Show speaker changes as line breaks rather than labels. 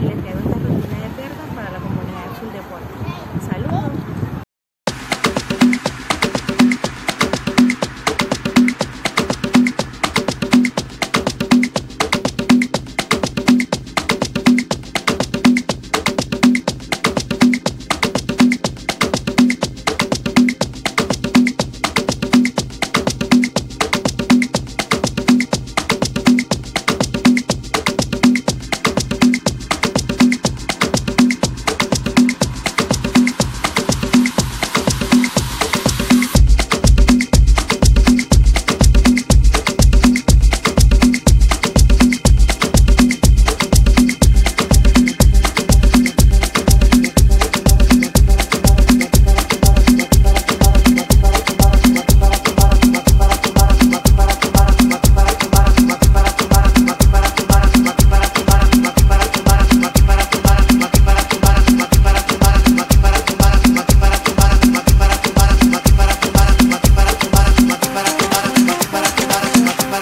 y les traigo